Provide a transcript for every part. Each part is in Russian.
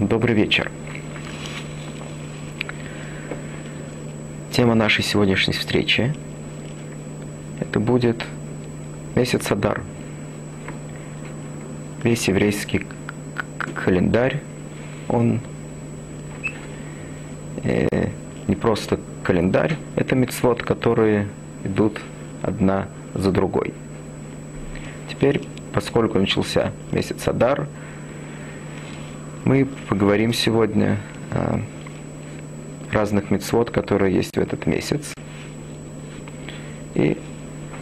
Добрый вечер. Тема нашей сегодняшней встречи – это будет месяц Адар. Весь еврейский календарь, он э, не просто календарь, это мецвод, которые идут одна за другой. Теперь, поскольку начался месяц Адар, мы поговорим сегодня о разных мецвод, которые есть в этот месяц. И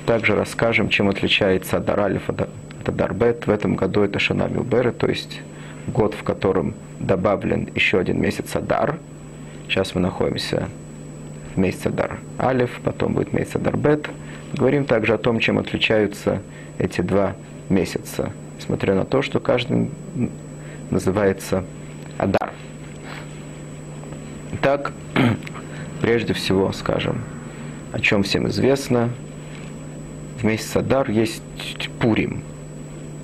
также расскажем, чем отличается Адар от Адар Бет. В этом году это Шана Милберы, то есть год, в котором добавлен еще один месяц Адар. Сейчас мы находимся в месяце Адар Алиф, потом будет месяц Адар Бет. Говорим также о том, чем отличаются эти два месяца, несмотря на то, что каждый называется Адар. Итак, прежде всего скажем, о чем всем известно. В месяц Адар есть Пурим.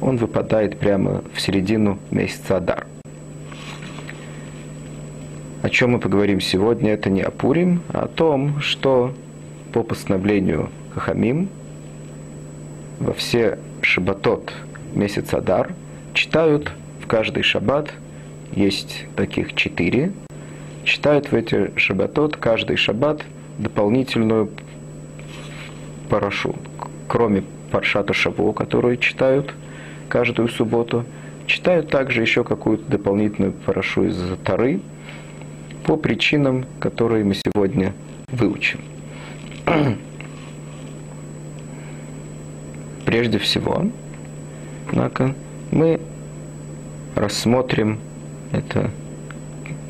Он выпадает прямо в середину месяца Адар. О чем мы поговорим сегодня, это не о Пурим, а о том, что по постановлению Хахамим во все шабатот месяца Адар читают каждый шаббат, есть таких четыре, читают в эти шаббатот каждый шаббат дополнительную парашу. Кроме паршата Шаву, которую читают каждую субботу, читают также еще какую-то дополнительную парашу из Тары по причинам, которые мы сегодня выучим. Прежде всего, однако, мы рассмотрим это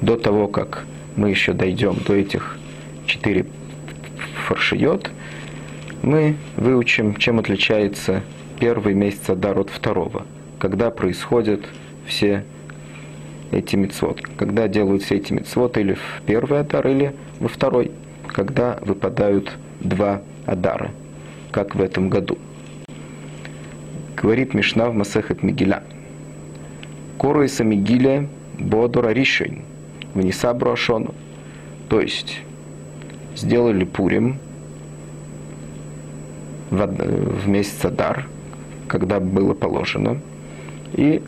до того, как мы еще дойдем до этих четыре фаршиот, мы выучим, чем отличается первый месяц Адар от второго, когда происходят все эти мецвод, когда делают все эти мецвод или в первый Адар, или во второй, когда выпадают два Адара, как в этом году. Говорит Мишна в Масехет Мигеля – Коруиса Мигиле Бодора Ришень, Вниса Брошону. То есть сделали Пурим в, в месяц Адар, когда было положено, и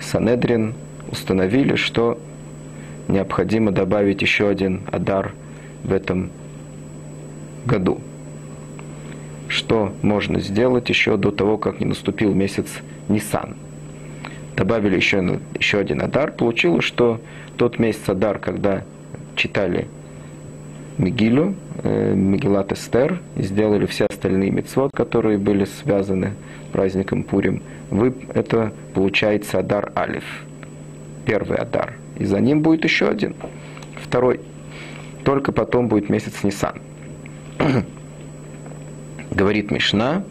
Санедрин установили, что необходимо добавить еще один Адар в этом году. Что можно сделать еще до того, как не наступил месяц Нисан – добавили еще, еще один Адар, получилось, что тот месяц Адар, когда читали Мигилю, э, Мигилат Эстер, и сделали все остальные мецвод, которые были связаны с праздником Пурим, вы, это получается Адар Алиф, первый Адар. И за ним будет еще один, второй. Только потом будет месяц Нисан. Говорит Мишна,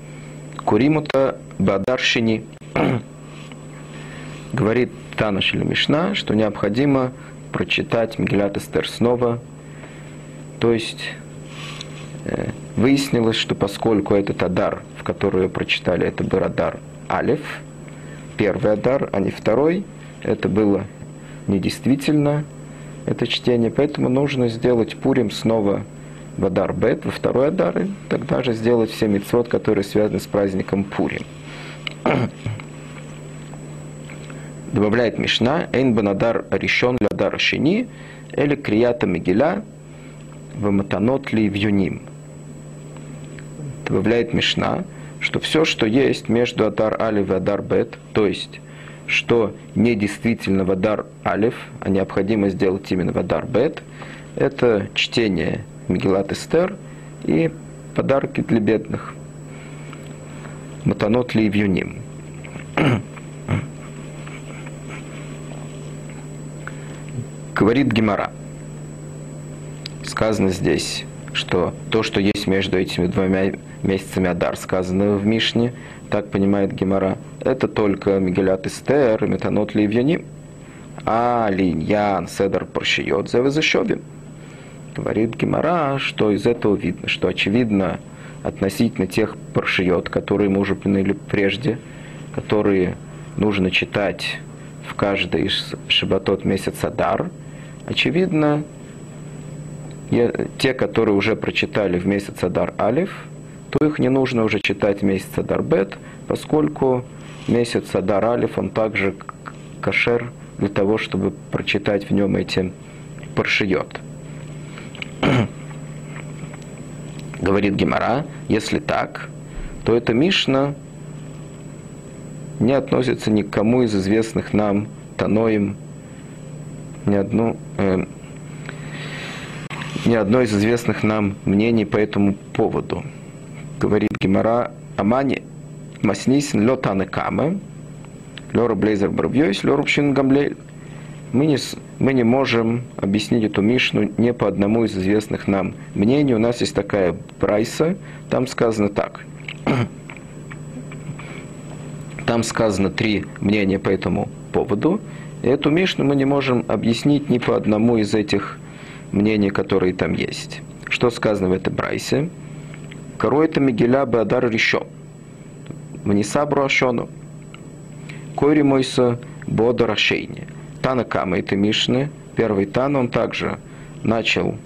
Куримута Бадаршини Говорит Танаш или что необходимо прочитать Мегилат Эстер снова. То есть э, выяснилось, что поскольку этот Адар, в который прочитали, это был Адар Алиф, первый Адар, а не второй, это было недействительно, это чтение, поэтому нужно сделать Пурим снова в Адар Бет, во второй Адар, и тогда же сделать все мецвод, которые связаны с праздником Пурим. Добавляет Мишна, Эйн банадар решен лядар шини, или крията мигеля, ваматанот ли вюним. Добавляет Мишна, что все, что есть между Адар Алиф и Адар Бет, то есть, что не действительно в Адар Алиф, а необходимо сделать именно в Адар Бет, это чтение Мегилат Эстер и подарки для бедных. Матанот ли вюним. Говорит Гемора. Сказано здесь, что то, что есть между этими двумя месяцами Адар, сказано в Мишне, так понимает Гемора, это только Мигелят Эстер Метанот Ливьяним. А Линьян Седар Паршиот Зевезешовим. Говорит Гемора, что из этого видно, что очевидно относительно тех паршиот, которые мы уже упомянули прежде, которые нужно читать в каждый шабатот месяца Дар, очевидно, те, которые уже прочитали в месяц Адар Алиф, то их не нужно уже читать в месяц Адар Бет, поскольку месяц Адар Алиф, он также кашер для того, чтобы прочитать в нем эти паршиот. Говорит Гемора, если так, то эта Мишна не относится ни к кому из известных нам Таноим, ни одну, э, ни одно из известных нам мнений по этому поводу. Говорит Гемора Амани Маснисин Лотаны Камы, Лора Блейзер Барбьёйс, Лора Гамлель. Мы не, мы не можем объяснить эту Мишну не по одному из известных нам мнений. У нас есть такая прайса, там сказано так. Там сказано три мнения по этому поводу. Эту Мишну мы не можем объяснить ни по одному из этих мнений, которые там есть. Что сказано в этой брайсе? Корой это Мигеля Бадар Ришо. Вниса Бруашону. Кори Мойса Бода Рашейни. Тана Кама это Мишны. Первый Тан, он также начал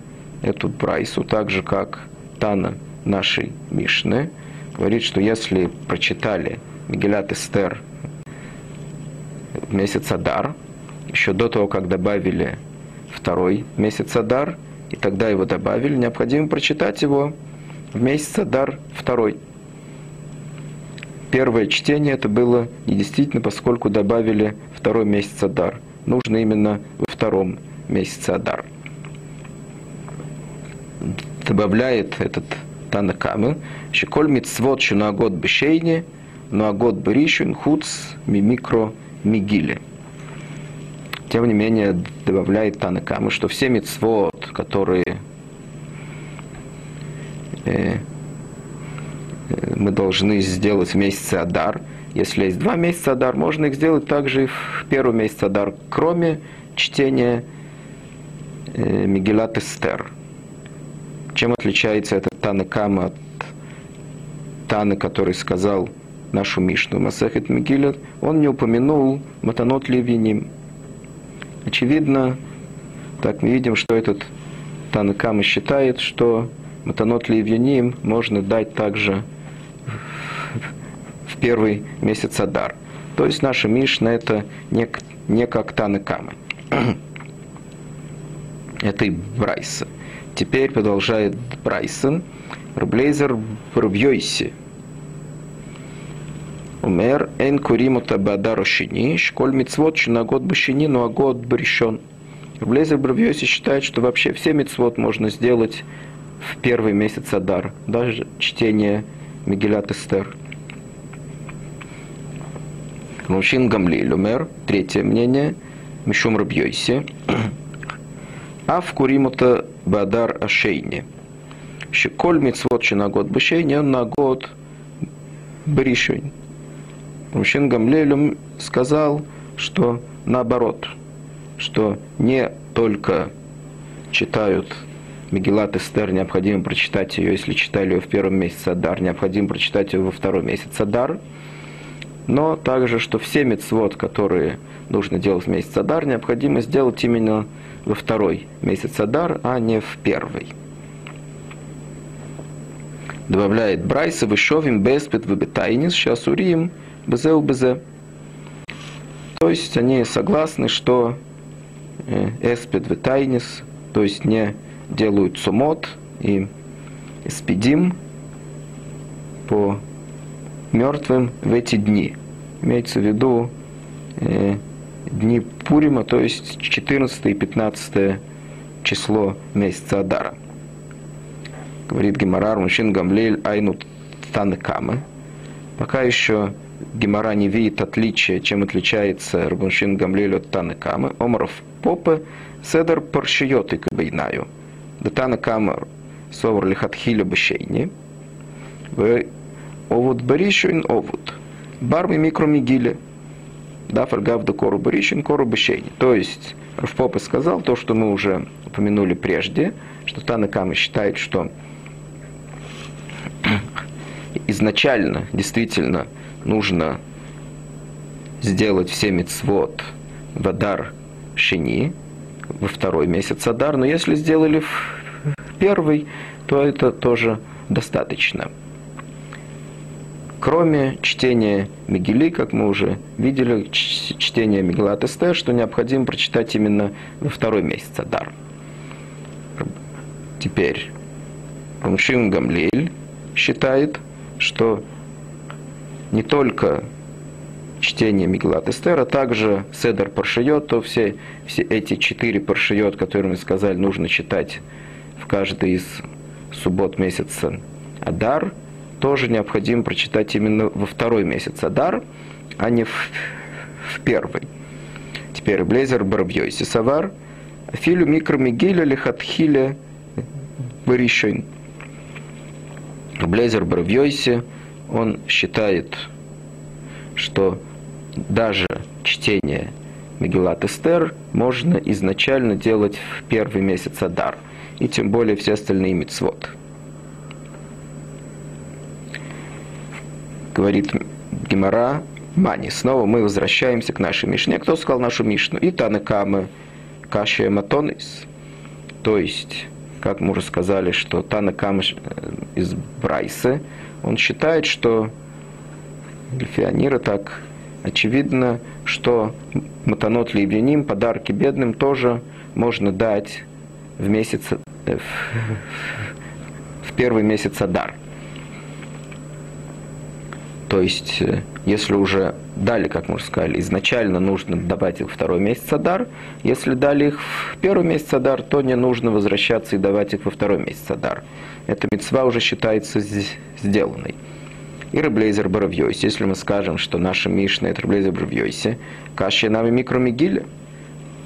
эту брайсу, так же, как Тана нашей Мишны. Говорит, что если прочитали Мегилат Эстер в месяц Адар, еще до того, как добавили второй месяц Адар, и тогда его добавили, необходимо прочитать его в месяц Адар второй. Первое чтение это было недействительно, поскольку добавили второй месяц Адар. Нужно именно во втором месяце Адар. Добавляет этот Танакамы, Шиколь мицвот год бешейни, год беришин хуц мимикро мигиле. Тем не менее, добавляет Танакамы, что все мицвод, которые э, мы должны сделать в месяце Адар, если есть два месяца Адар, можно их сделать также и в первый месяц Адар, кроме чтения э, Мегилат Эстер. Чем отличается этот Танакама от Таны, который сказал нашу Мишну Масахет Мегилят, он не упомянул Матанот Левиним. Очевидно, так мы видим, что этот Танакама считает, что Матанот Левиним можно дать также в первый месяц Адар. То есть наша Мишна это не, не как Танакамы. это и Брайса. Теперь продолжает Брайсон. Рублейзер Рубьёйси. Куримута бадару шини, школь мицвод на год башини, но а год брещен. Рублейзер Рубьёйси считает, что вообще все мицвод можно сделать в первый месяц Адар, даже чтение Мегилят Эстер. Мужчин Гамлиль умер, третье мнение, Мишум Рабьёйси. А в Куримута Бадар Ашейни. Шиколь мицвод на год бешейни, на год бришень. Мужчин Гамлелем сказал, что наоборот, что не только читают Мегилат Эстер, необходимо прочитать ее, если читали ее в первом месяце Адар, необходимо прочитать ее во второй месяц Адар, но также, что все мецвод, которые нужно делать в месяц Адар, необходимо сделать именно во второй месяц Адар, а не в первый. Добавляет Брайса, Вышовим, Беспет, Выбетайнис, Шасурим, Безеу, Безе. То есть они согласны, что э, Эспет, Витайнис, то есть не делают сумот и спидим по мертвым в эти дни. Имеется в виду э, дни Пурима, то есть 14 и 15 число месяца Адара. Говорит Гемарар, мужчин Гамлель Айну Танекамы. Пока еще Гемара не видит отличия, чем отличается Рабуншин Гамлель от Танекамы. Омаров Попы Седер Паршиот и Кабайнаю. Датана Камар Совар Лихатхиля Бешейни. Овод Баришин Овод. Барми Микромигиле. Да, фаргав да кору барищин, кору бешейни. То есть Рафпопа сказал то, что мы уже упомянули прежде, что Танакама считает, что изначально действительно нужно сделать все мецвод в Адар Шини, во второй месяц Адар, но если сделали в первый, то это тоже достаточно. Кроме чтения Мигели, как мы уже видели, чтения Мегилат Эстер, что необходимо прочитать именно во второй месяц Адар. Теперь Рамшин Гамлель считает, что не только чтение Миглат Эстер, а также Седер Паршиот, то все, все эти четыре Паршиот, которые мы сказали, нужно читать в каждый из суббот месяца Адар, тоже необходимо прочитать именно во второй месяц Адар, а не в, в первый. Теперь Блезер Барбьойси Савар, Филю Микромигиля Лихатхиля Баришин. Блезер Барбьойси, он считает, что даже чтение Мегилат Эстер можно изначально делать в первый месяц Адар, и тем более все остальные мецвод. Говорит Гимара Мани. Снова мы возвращаемся к нашей Мишне. Кто сказал нашу Мишну? И Танакамы Кашия Матонис. То есть, как мы уже сказали, что Танакамы э, из Брайсы, он считает, что Гельфионира так очевидно, что Матанот Левиним, подарки бедным тоже можно дать в месяц, э, в, в первый месяц Адар. То есть, э, если уже дали, как мы уже сказали, изначально нужно давать их второй месяц Адар. Если дали их в первый месяц Адар, то не нужно возвращаться и давать их во второй месяц Адар. Эта мецва уже считается сделанной и Раблейзер Боровьёйсе. Если мы скажем, что наша Мишна это Раблейзер Боровьёйсе, Кашья нами микромигиля.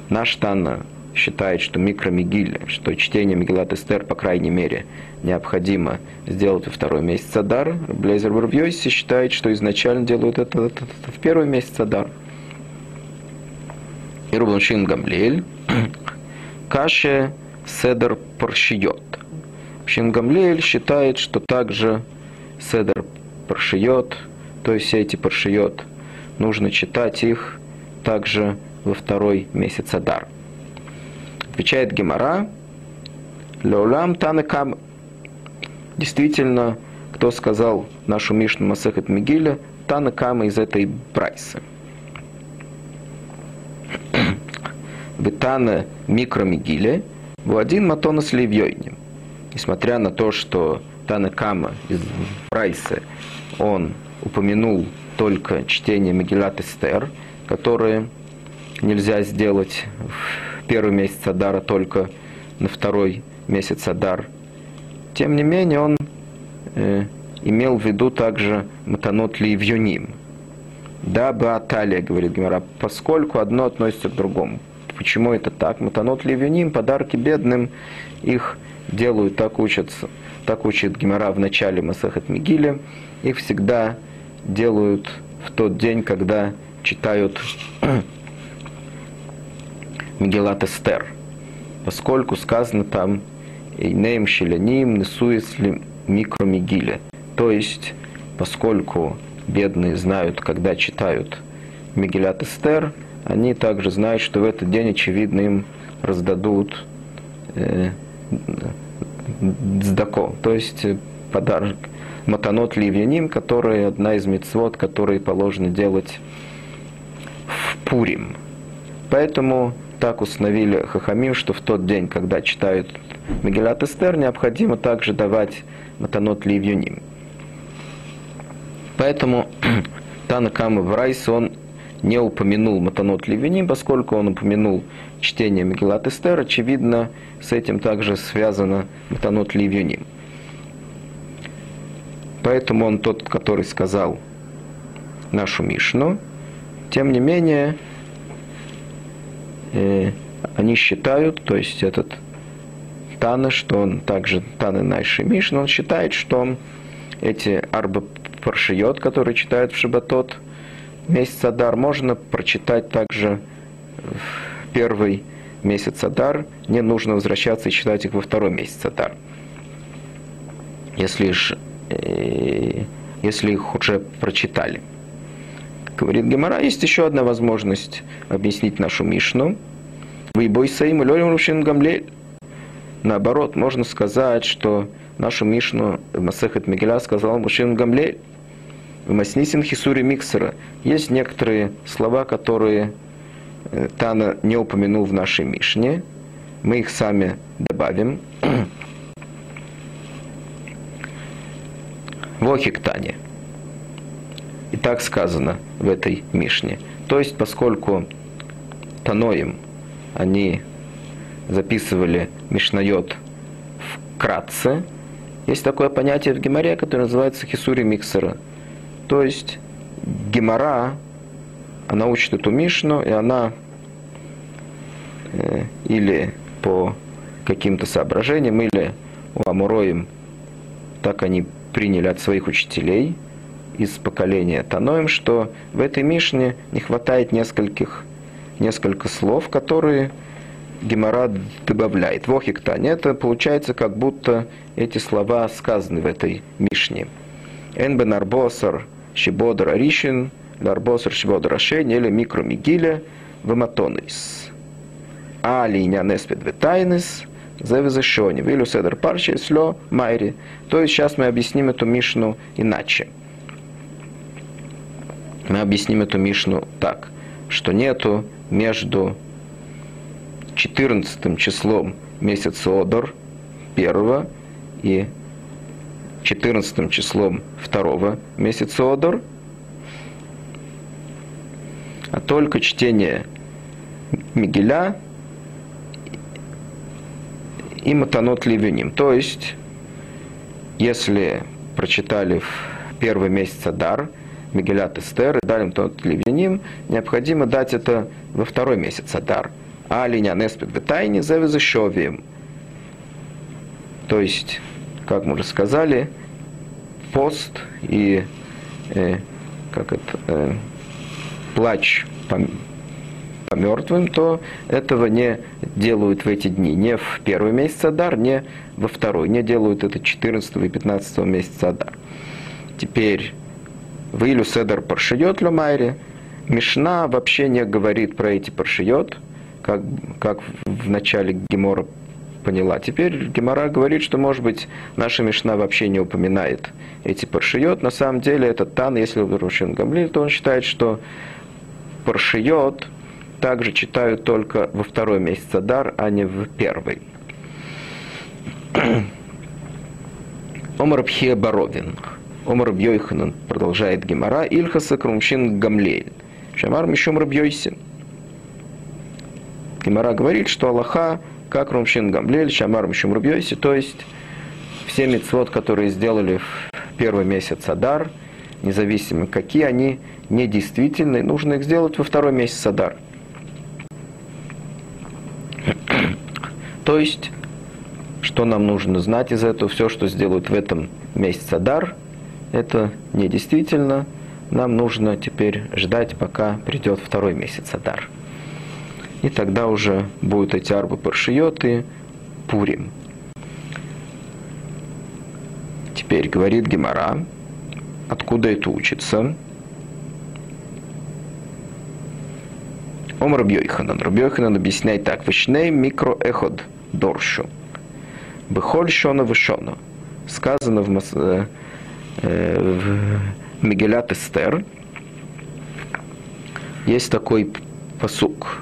Наш Танна считает, что микромигиля, что чтение Мегилат Эстер, по крайней мере, необходимо сделать во второй месяц Адар. Блейзер Боровьёйсе считает, что изначально делают это, это, это в первый месяц Адар. И Рубланшин Гамлель, Каше Седер Паршиот. Шингамлель считает, что также Седер паршиот, то есть все эти паршиот, нужно читать их также во второй месяц Адар. Отвечает Гемара, Леолам Танекам. Действительно, кто сказал нашу Мишну Масехет Мигиля, Танекама из этой Брайсы. Бетана микромигиле, один матона с Левьойнем. Несмотря на то, что Танекама из Брайсы он упомянул только чтение Мегилат Эстер, которое нельзя сделать первый месяц Адара, только на второй месяц Адар. Тем не менее, он э, имел в виду также Матанот Ливьюним. Да, Бааталия, говорит Гимара, поскольку одно относится к другому. Почему это так? Матанот Ливьюним, подарки бедным, их делают, так учатся, так учит Гимара в начале Масахат Мигиля, их всегда делают в тот день, когда читают Мегелат Эстер, поскольку сказано там «Эйнеем шеляним несуесли микромигиле», то есть, поскольку бедные знают, когда читают Мегелат Эстер, они также знают, что в этот день, очевидно, им раздадут э, то есть подарок, матанот ливьяним, которые одна из мецвод, которые положено делать в Пурим. Поэтому так установили Хахамим, что в тот день, когда читают Мегилат Эстер, необходимо также давать матанот ливьяним. Поэтому Танакама в Райсе он не упомянул Матанот Ливиним, поскольку он упомянул чтение Мегилат Эстер, очевидно, с этим также связано Матанот Ливиним. Поэтому он тот, который сказал нашу Мишну. Тем не менее, они считают, то есть этот Тана, что он также Таны нашей Мишны, он считает, что эти арба паршиот, которые читают в Шабатот, месяц Адар, можно прочитать также в первый месяц Адар, не нужно возвращаться и читать их во второй месяц Адар. Если же если их уже прочитали. Говорит Гемора, есть еще одна возможность объяснить нашу Мишну. Вы бойся им Рушин Гамлель. Наоборот, можно сказать, что нашу Мишну Масехет Мегеля сказал Мушин Гамлель. В Маснисин Хисури Миксера есть некоторые слова, которые э, Тана не упомянул в нашей Мишне. Мы их сами добавим. Вохик Тане. Так сказано в этой Мишне. То есть, поскольку Таноим, они записывали Мишнайот вкратце, есть такое понятие в Геморе, которое называется хисури миксера. То есть Гемора, она учит эту Мишну, и она э, или по каким-то соображениям, или у Амуроим так они приняли от своих учителей – из поколения Таноим, что в этой Мишне не хватает нескольких, несколько слов, которые Гемора добавляет. Вохик Таня, это получается, как будто эти слова сказаны в этой Мишне. Энбе нарбосар щебодра ришин, нарбосар щебодра шень, или микромигиля выматонис. А линя неспед ветайнес, завезешони, вилю седер парчи, слё майри. То есть сейчас мы объясним эту Мишну иначе мы объясним эту Мишну так, что нету между 14 числом месяца Одор, первого, и 14 числом второго месяца Одор, а только чтение Мигеля и Матанот Ливеним. То есть, если прочитали в первый месяц Адар, Мегелят Эстер и Далим Тот Ливниним, необходимо дать это во второй месяц Адар. А линя Неспит Бетайни Зевезешовием. То есть, как мы уже сказали, пост и э, как это, э, плач по, по мертвым, то этого не делают в эти дни. Не в первый месяц Адар, не во второй. Не делают это 14 и 15 месяца Адар. Теперь Вилю седер паршиот ломайре. Мишна вообще не говорит про эти паршиот, как, как в начале Гемора поняла. Теперь Гемора говорит, что, может быть, наша Мишна вообще не упоминает эти паршиот. На самом деле, этот Тан, если Рушин Гамлиль, то он считает, что паршиот также читают только во второй месяц Адар, а не в первый. Омар Пхия Боровин. Омар Бьойханан, продолжает Гемара, Ильхаса Крумшин Гамлейль. Шамар Мишум Рабьойсин. Гемара говорит, что Аллаха, как Румшин Гамлель, Шамар Мишум Рабьойси, то есть все мецвод, которые сделали в первый месяц Адар, независимо какие они недействительны, нужно их сделать во второй месяц Адар. То есть, что нам нужно знать из этого, все, что сделают в этом месяце Адар – это недействительно. Нам нужно теперь ждать, пока придет второй месяц Адар. И тогда уже будут эти арбы паршиот и пурим. Теперь говорит Гемара, откуда это учится. Ом Рабьёйханан. Рабьёйханан объясняет так. Вишней микроэход доршу. Бехоль шона вишона. Сказано в, Э, в Мегелят Эстер есть такой посук.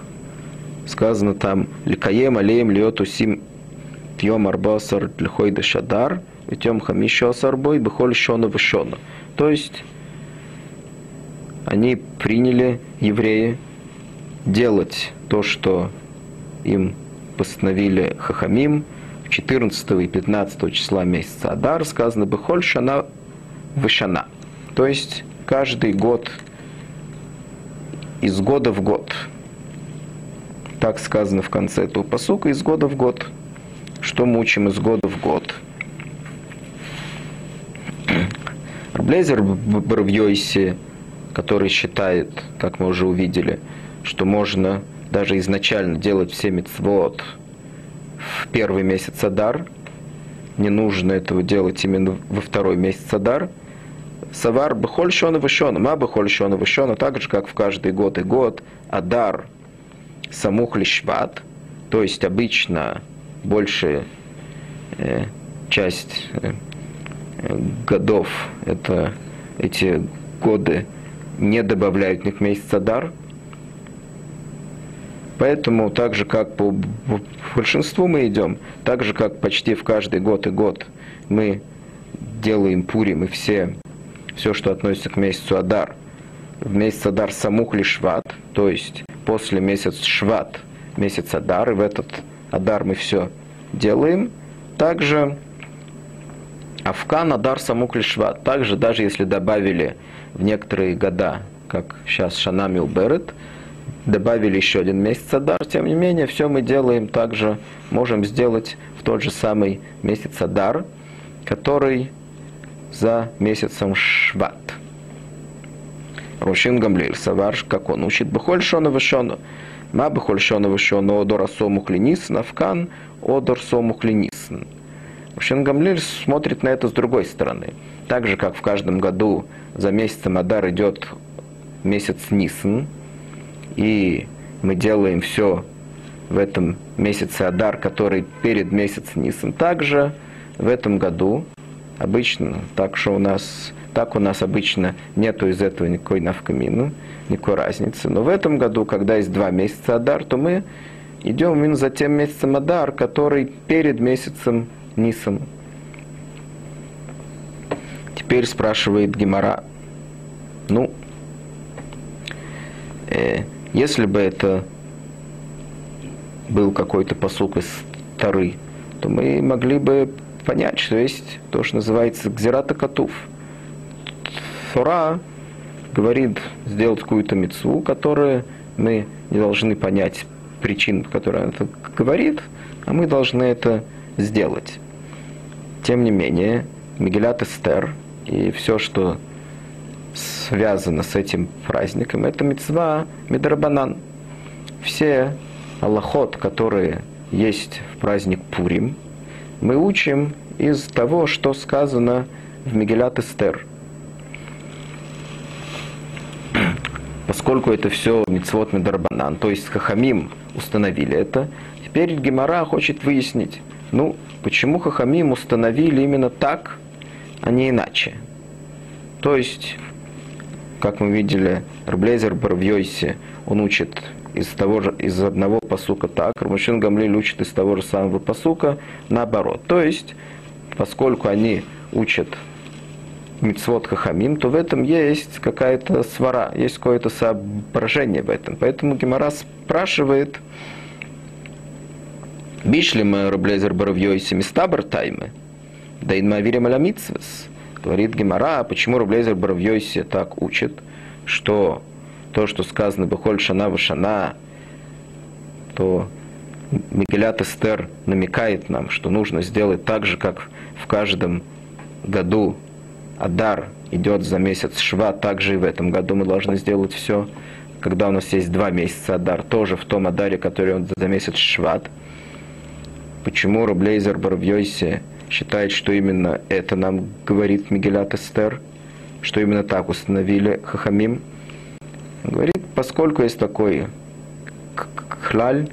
Сказано там «Ликаем алеем льет усим тьем арбасар льхой дешадар, тем хамиша асарбой бехоль шона вешона». То есть они приняли евреи делать то, что им постановили Хахамим, 14 и 15 числа месяца Адар сказано «Бехоль шана вышана. То есть каждый год из года в год. Так сказано в конце этого посука, из года в год. Что мы учим из года в год? Блезер Бравьойси, который считает, как мы уже увидели, что можно даже изначально делать все мецвод в первый месяц Адар, не нужно этого делать именно во второй месяц Адар – Савар Бехоль Шона Вышона, Ма Бехоль Шона Вышона, так же, как в каждый год и год, Адар Самух Лишват, то есть обычно большая э, часть э, годов, это эти годы не добавляют них месяц Адар, Поэтому так же, как по большинству мы идем, так же, как почти в каждый год и год мы делаем пурим и все, все, что относится к месяцу Адар, в месяц Адар самух ли Шват, то есть после месяца Шват, месяц Адар, и в этот Адар мы все делаем. Также Афкан Адар самух ли также даже если добавили в некоторые года, как сейчас Шанами Уберет, добавили еще один месяц Адар, тем не менее, все мы делаем также, можем сделать в тот же самый месяц Адар, который за месяцем Шват. Рушин Гамлиль Саварш, как он учит, Бахоль Шона Вишона. Ма Бахоль Шона Вишона, Одор Асому Клинис, Навкан, Одор Сому Клинис. Рушин Гамлиль смотрит на это с другой стороны. Так же, как в каждом году за месяцем Адар идет месяц Нисан, и мы делаем все в этом месяце Адар, который перед месяцем Нисан. Также в этом году обычно, так что у нас, так у нас обычно нету из этого никакой навкамину, никакой разницы. Но в этом году, когда есть два месяца Адар, то мы идем именно за тем месяцем Адар, который перед месяцем Нисан. Теперь спрашивает Гимара. Ну, э, если бы это был какой-то посук из Тары, то мы могли бы понять, что есть то, что называется Гзерата Катув. Тора говорит сделать какую-то мецву, которую мы не должны понять причин, по которой она это говорит, а мы должны это сделать. Тем не менее, Мегелят Эстер и все, что связано с этим праздником, это мецва Медрабанан. Все аллахот, которые есть в праздник Пурим, мы учим из того, что сказано в Мегелят Эстер. Поскольку это все мицвод Медарбанан, то есть Хахамим установили это, теперь Гемора хочет выяснить, ну, почему Хахамим установили именно так, а не иначе. То есть как мы видели, Рблезер Барвьойси, он учит из, того же, из одного посука так, Рамушин Гамлиль учит из того же самого посука наоборот. То есть, поскольку они учат мицвод хахамим, то в этом есть какая-то свара, есть какое-то соображение в этом. Поэтому Гемора спрашивает, Бишли мы Рублезер Баравьёйси Мистабр Таймы, да инма вирим аля митцвес. Говорит Гемара, почему Рублезер Боровьёйси так учит, что то, что сказано Бехоль Шана Вашана, то Мигелят Эстер намекает нам, что нужно сделать так же, как в каждом году Адар идет за месяц Шва, так же и в этом году мы должны сделать все, когда у нас есть два месяца Адар, тоже в том Адаре, который он за месяц Шват. Почему Рублейзер Барвьёйси считает, что именно это нам говорит Мигелят Эстер, что именно так установили Хахамим. Говорит, поскольку есть такой хлаль,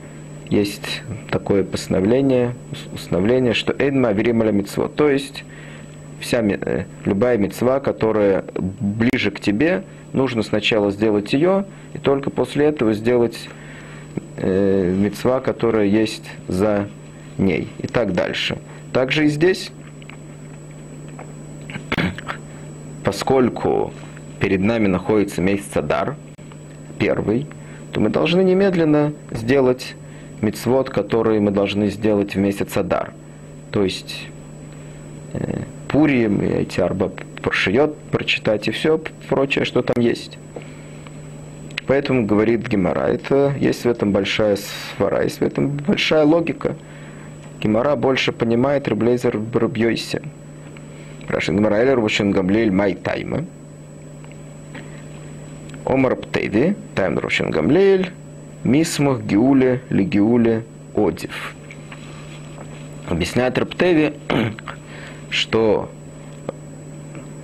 есть такое постановление, установление, что Эдма Верималя Мицво, то есть вся, э, любая мецва, которая ближе к тебе, нужно сначала сделать ее, и только после этого сделать э, мецва, которая есть за ней, и так дальше. Также и здесь, поскольку перед нами находится месяц Адар, первый, то мы должны немедленно сделать мицвод, который мы должны сделать в месяц Адар. То есть э, Пурием и эти арба прошиет, прочитать и все прочее, что там есть. Поэтому говорит Гемора, это есть в этом большая свара, есть в этом большая логика – Гимара больше понимает Реблейзер в Рубьёйсе. Рашин Элер Вушин Гамлель Май Тайма. Омар Птеви, Тайм Рушин Гамлель, Мисмах Гиуле Лигиуле Одив. Объясняет Раптеви, что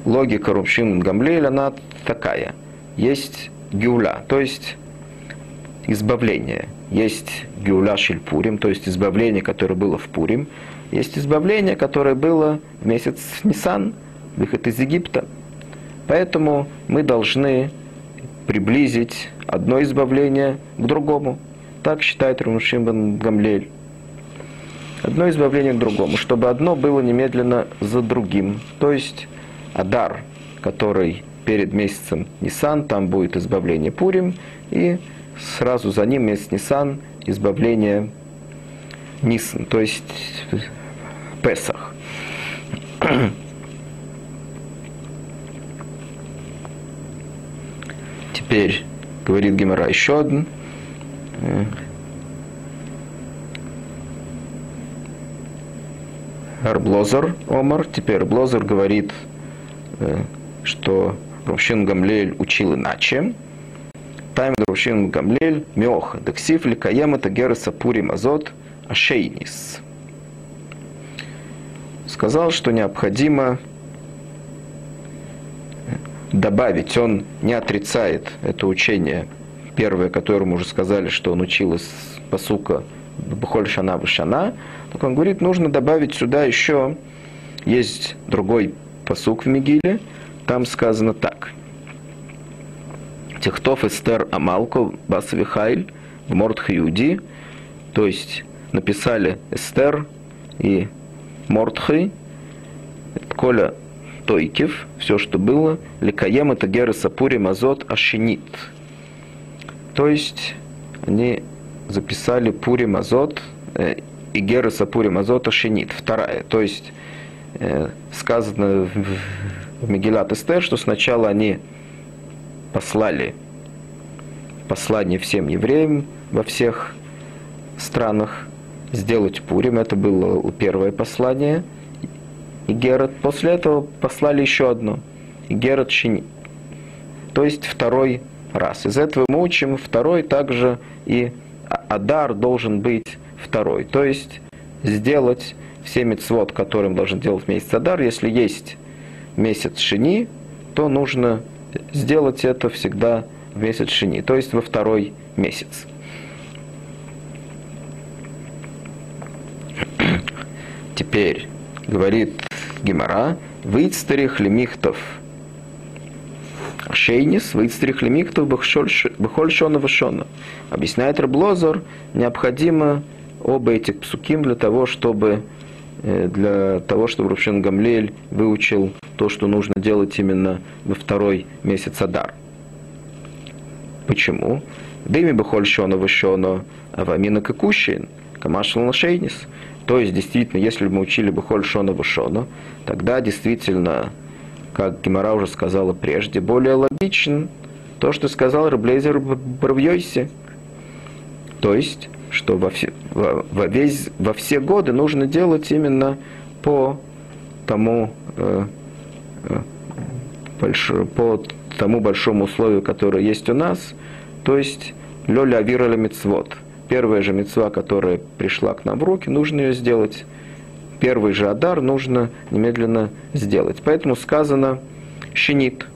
логика Рубшин Гамлель, она такая. Есть гюля, то есть избавление. Есть гюля шильпурим, то есть избавление, которое было в Пурим. Есть избавление, которое было в месяц Нисан, выход из Египта. Поэтому мы должны приблизить одно избавление к другому. Так считает Румшим Гамлель. Одно избавление к другому, чтобы одно было немедленно за другим. То есть Адар, который перед месяцем Нисан, там будет избавление Пурим, и сразу за ним месяц Нисан, избавление Нисан, то есть Песах. Теперь говорит Гемора еще один. Арблозер Омар. Теперь Блозер говорит, э, что Рушин Гамлель учил иначе. Тайм Рушин Гамлель Меоха. Дексив Ликаем это Гереса Пури Мазот Ашейнис. Сказал, что необходимо добавить, он не отрицает это учение, первое, которому уже сказали, что он учил из посука Бухоль Шана Вышана, так он говорит, нужно добавить сюда еще, есть другой посук в Мигиле, там сказано так. Техтов Эстер Амалко Басвихайль в Мордхиуди, то есть написали Эстер и Мордхи, Коля Тойкив, все, что было, Ликаем это Гера Сапури Мазот Ашинит. То есть они записали Пури Мазот э, и Гера Сапури Мазот Ашинит, вторая. То есть э, сказано в, в Мегилат Эстер, что сначала они послали послание всем евреям во всех странах сделать Пурим. Это было первое послание. И Герат. После этого послали еще одно. И Герат Шини. То есть второй раз. Из этого мы учим второй также и Адар должен быть второй. То есть сделать все мецвод, которым должен делать месяц Адар. Если есть месяц Шини, то нужно сделать это всегда в месяц Шини, то есть во второй месяц. Теперь говорит Гимара, выцтарих лемихтов шейнис, выцтарих лемихтов бахоль шона вашона. Объясняет Раблозор, необходимо оба этих псуким для того, чтобы Э, для того, чтобы Рубшин Гамлель выучил то, что нужно делать именно во второй месяц Адар. Почему? Дыми бахоль шона вышона, авамина какущин, камашал нашейнис. То есть, действительно, если бы мы учили бы холь шона вышона, тогда действительно, как Гимара уже сказала прежде, более логичен то, что сказал Раблейзер Бравьойсе. То есть, что во все, во, во, весь, во все годы нужно делать именно по тому, э, э, больш, по тому большому условию, которое есть у нас, то есть лёля авира мецвод. Первая же мецва, которая пришла к нам в руки, нужно ее сделать. Первый же адар нужно немедленно сделать. Поэтому сказано щенит.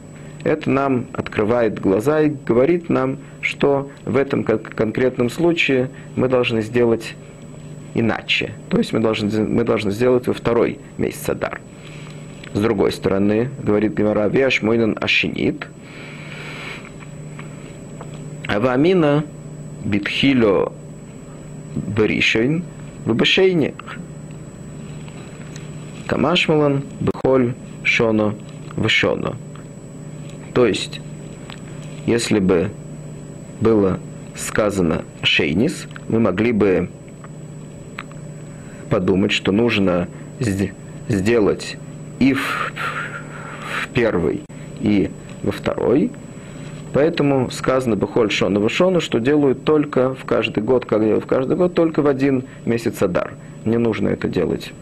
Это нам открывает глаза и говорит нам, что в этом конкретном случае мы должны сделать иначе. То есть мы должны, мы должны сделать во второй месяц Адар. С другой стороны, говорит Гимара, Виаш Мойнан Ашинит, Авамина Битхило Беришейн в Бешейне. Камашмалан Бехоль Шоно Вешоно. То есть, если бы было сказано шейнис, мы могли бы подумать, что нужно сделать и в, в первый, и во второй. Поэтому сказано Бахоль Шона Вашона, что делают только в каждый год, как в каждый год, только в один месяц Адар. Не нужно это делать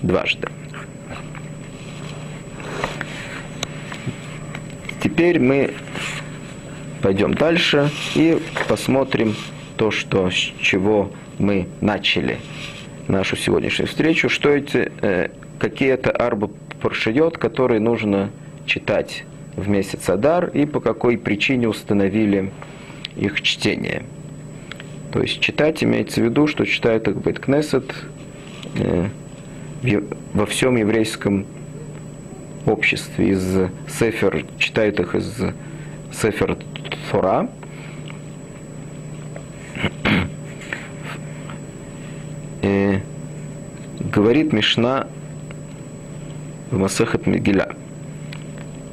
дважды. Теперь мы пойдем дальше и посмотрим то, что, с чего мы начали нашу сегодняшнюю встречу, что эти, э, какие это арба паршиот, которые нужно читать в месяц Адар и по какой причине установили их чтение. То есть читать имеется в виду, что читают их Бейт-Кнесет э, во всем еврейском обществе. Из Сефер, читают их из Сефер Тора. И говорит Мишна в Масехат Мегиля.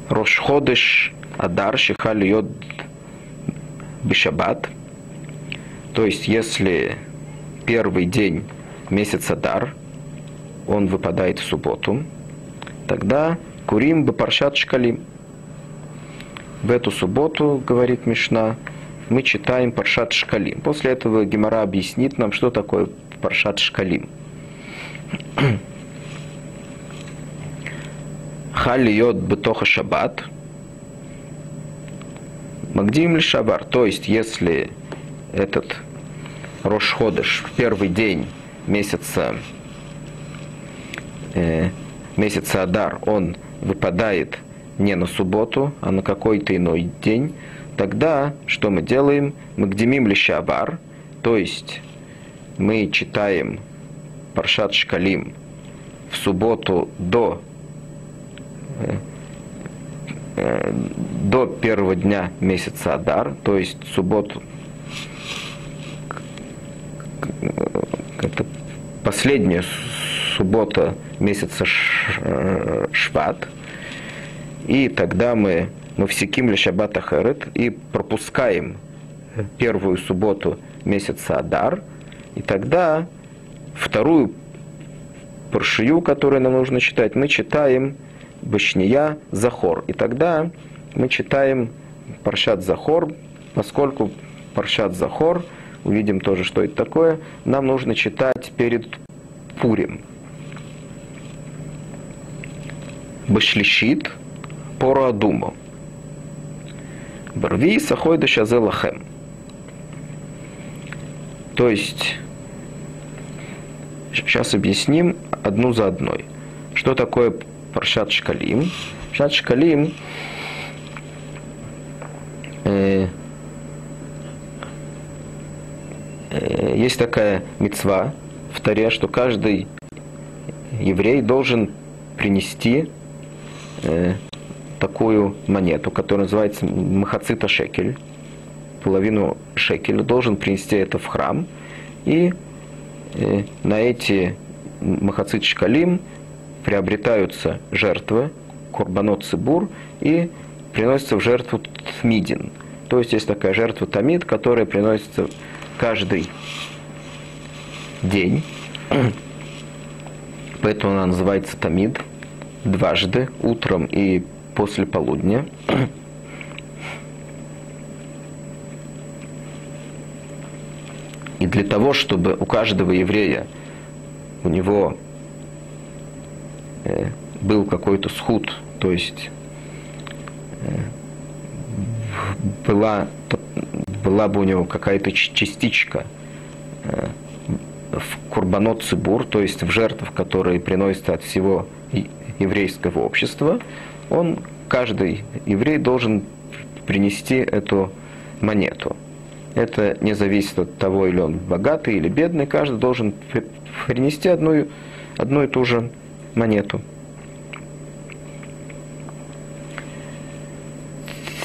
Рошходыш Адар Шихаль Йод Бишабат. То есть, если первый день месяца Дар, он выпадает в субботу, тогда Курим Бапаршат Шкалим. В эту субботу, говорит Мишна, мы читаем Паршат Шкалим. После этого Гемора объяснит нам, что такое Паршат Шкалим. Халиот бетоха шаббат. Магдим ли шабар. То есть, если этот Рошходыш в первый день месяца, э, месяца Адар, он выпадает не на субботу, а на какой-то иной день, тогда что мы делаем? Мы гдемим ли шабар, то есть мы читаем Паршат Шкалим в субботу до до первого дня месяца Адар, то есть субботу, это последняя суббота месяца э, Шват, и тогда мы мы всеким ли Шаббат Ахерет и пропускаем первую субботу месяца Адар, и тогда вторую паршию, которую нам нужно читать, мы читаем Башния Захор. И тогда мы читаем Паршат Захор, поскольку Паршат Захор, увидим тоже, что это такое, нам нужно читать перед Пурим. Башлишит Пора Адума. Барви Сахойда Шазелахем. То есть, сейчас объясним одну за одной. Что такое Паршат Шкалим. Паршат Шкалим э, есть такая мецва в Таре, что каждый еврей должен принести э, такую монету, которая называется махацита шекель, половину шекеля, должен принести это в храм, и э, на эти махацит шкалим приобретаются жертвы, курбанот цибур, и приносится в жертву тмидин. То есть есть такая жертва тамид, которая приносится каждый день. Поэтому она называется тамид дважды, утром и после полудня. И для того, чтобы у каждого еврея у него был какой-то схуд, то есть э, была, была бы у него какая-то частичка э, в курбанот цибур, то есть в жертвах, которые приносятся от всего еврейского общества, он, каждый еврей должен принести эту монету. Это не зависит от того, или он богатый или бедный, каждый должен принести одну, одну и ту же монету.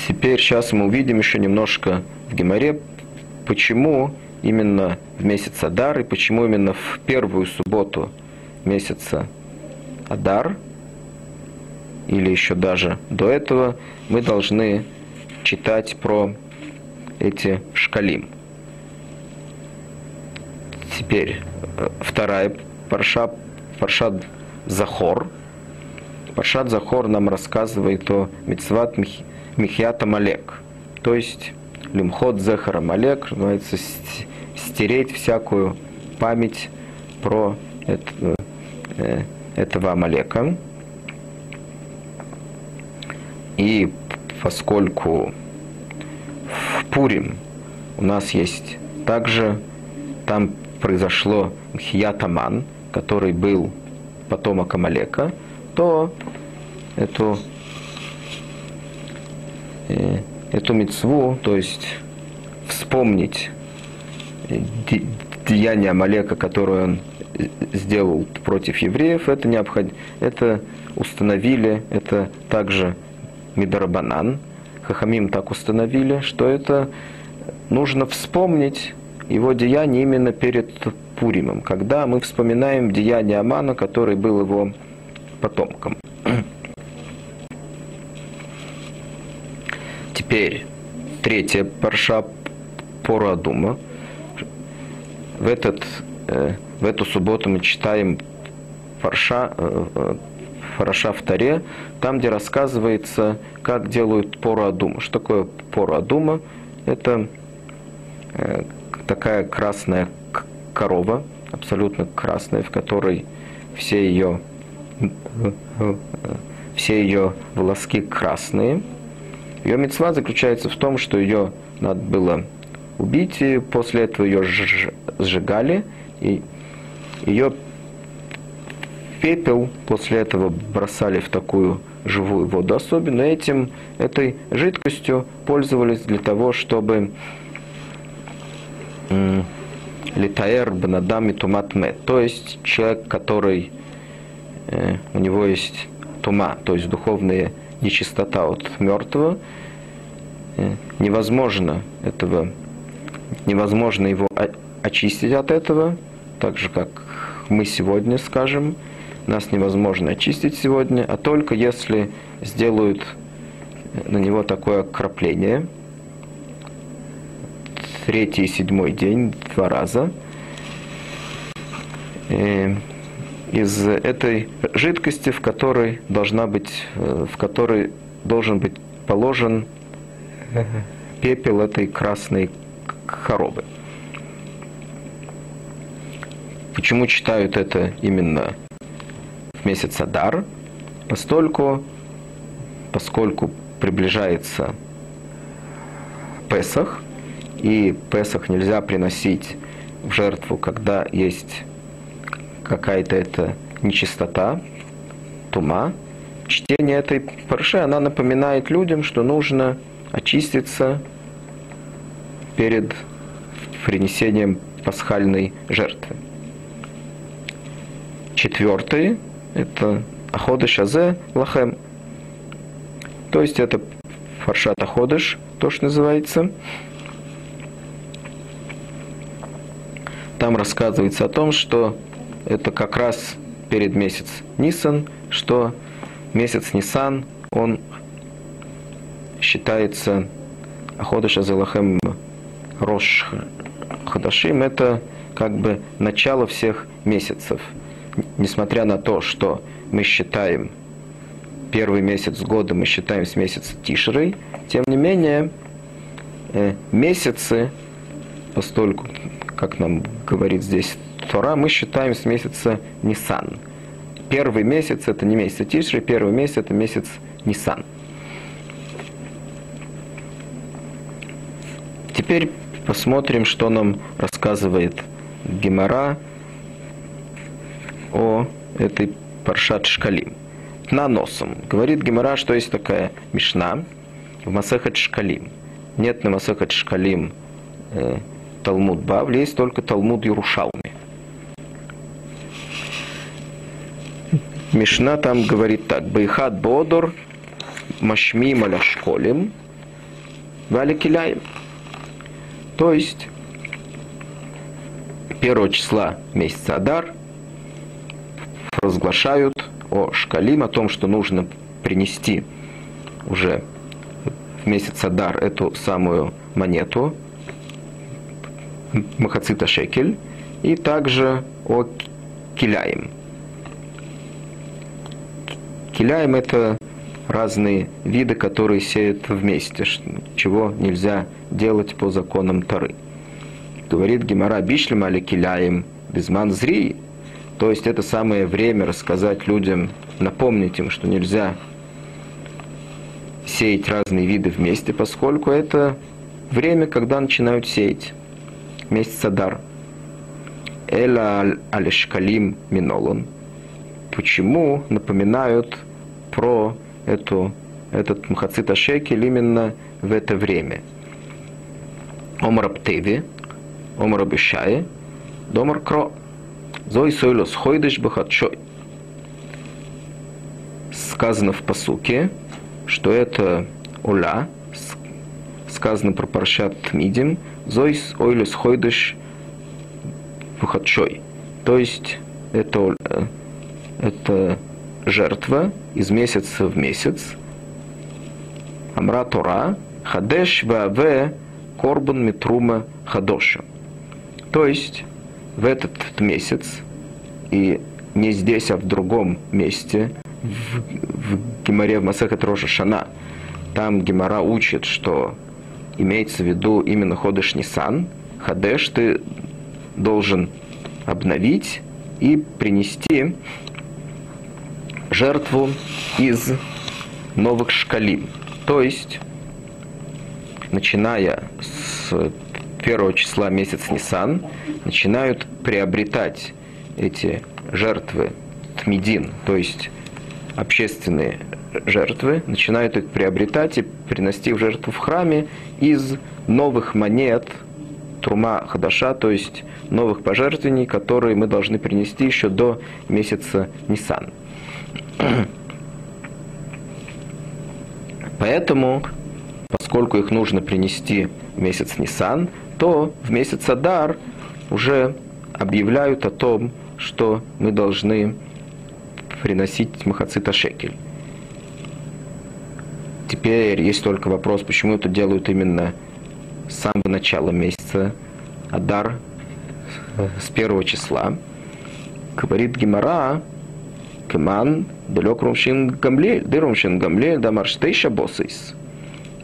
Теперь сейчас мы увидим еще немножко в Геморе, почему именно в месяц Адар и почему именно в первую субботу месяца Адар, или еще даже до этого, мы должны читать про эти шкалим. Теперь э, вторая парша, парша Захор. Паршат Захор нам рассказывает о Мицват Михьята Малек. То есть Лимхот Зехара Малек, называется стереть всякую память про это, э, этого Амалека. И поскольку в Пурим у нас есть также, там произошло Мхиятаман, который был потомок Амалека, то эту э, эту мецву, то есть вспомнить деяние Амалека, которое он сделал против евреев, это необходимо, это установили, это также Мидарабанан, Хахамим так установили, что это нужно вспомнить его деяние именно перед Пуримом, когда мы вспоминаем деяние Амана, который был его потомком. Теперь третья парша Порадума. В, этот, э, в эту субботу мы читаем парша, э, парша в Таре, там, где рассказывается, как делают Порадума. Что такое Порадума? Это э, такая красная корова, абсолютно красная, в которой все ее, все ее волоски красные. Ее мецва заключается в том, что ее надо было убить, и после этого ее сжигали, и ее пепел после этого бросали в такую живую воду. Особенно этим, этой жидкостью пользовались для того, чтобы литаэр бнадам и тумат мет, то есть человек, который э, у него есть тума, то есть духовная нечистота от мертвого, э, невозможно этого, невозможно его очистить от этого, так же как мы сегодня скажем, нас невозможно очистить сегодня, а только если сделают на него такое крапление – третий и седьмой день, два раза. И из этой жидкости, в которой должна быть, э, в которой должен быть положен пепел этой красной коробы. Почему читают это именно в месяц Адар? Постольку, поскольку приближается Песах, и Песах нельзя приносить в жертву, когда есть какая-то эта нечистота, тума. Чтение этой парши, она напоминает людям, что нужно очиститься перед принесением пасхальной жертвы. Четвертый – это Аходыш Азе Лахем. То есть это фаршат Аходыш, то, что называется – там рассказывается о том, что это как раз перед месяц Нисан, что месяц Нисан, он считается Аходыша Залахем Рош Хадашим, это как бы начало всех месяцев. Несмотря на то, что мы считаем первый месяц года, мы считаем с месяца Тишрой, тем не менее э, месяцы, постольку как нам говорит здесь Тора, мы считаем с месяца Нисан. Первый месяц это не месяц Тишри, первый месяц это месяц Нисан. Теперь посмотрим, что нам рассказывает Гемора о этой Паршат Шкалим. На носом. Говорит Гемора, что есть такая Мишна в Масехат Шкалим. Нет на Масехат Шкалим э, Талмуд Бавли, есть только Талмуд Ярушалми. Мишна там говорит так. Байхат Бодор, Машми Маляшколим, Валикиляем. То есть, первого числа месяца Адар разглашают о Шкалим, о том, что нужно принести уже в месяц Адар эту самую монету, Махацита Шекель и также о Киляем. Киляем это разные виды, которые сеют вместе, чего нельзя делать по законам Тары. Говорит Гемора Бишлем али Киляем безман зри, то есть это самое время рассказать людям, напомнить им, что нельзя сеять разные виды вместе, поскольку это время, когда начинают сеять месяц Адар. Эла алешкалим минолон. Почему напоминают про эту этот Мхацита Шекель именно в это время. Омар Аптеви, Омар Абишае, Домар Кро, Зой Сойлос Хойдыш Бахатшой. Сказано в посуке, что это Уля, сказано про Паршат Мидим, Зойс Ойлес Хойдыш Бахатшой. То есть это, это жертва из месяца в месяц. Амра Тора, Хадеш Ваве Корбан Митрума Хадоша. То есть в этот месяц, и не здесь, а в другом месте, в, в Гимаре в Масехат Роша Шана, там Гимара учит, что имеется в виду именно Ходыш Нисан, Хадеш ты должен обновить и принести жертву из новых шкалим. То есть, начиная с первого числа месяц Нисан, начинают приобретать эти жертвы тмидин, то есть общественные жертвы, начинают их приобретать и приносить в жертву в храме из новых монет, трума хадаша, то есть новых пожертвований, которые мы должны принести еще до месяца Нисан. Поэтому, поскольку их нужно принести в месяц Нисан, то в месяц Адар уже объявляют о том, что мы должны приносить Махацита Шекель. Теперь есть только вопрос, почему это делают именно с самого начала месяца Адар, с первого числа. Говорит Гимара, Кеман, далек Румшин Гамлель, да Румшин Гамлель, да Марштейша Босейс.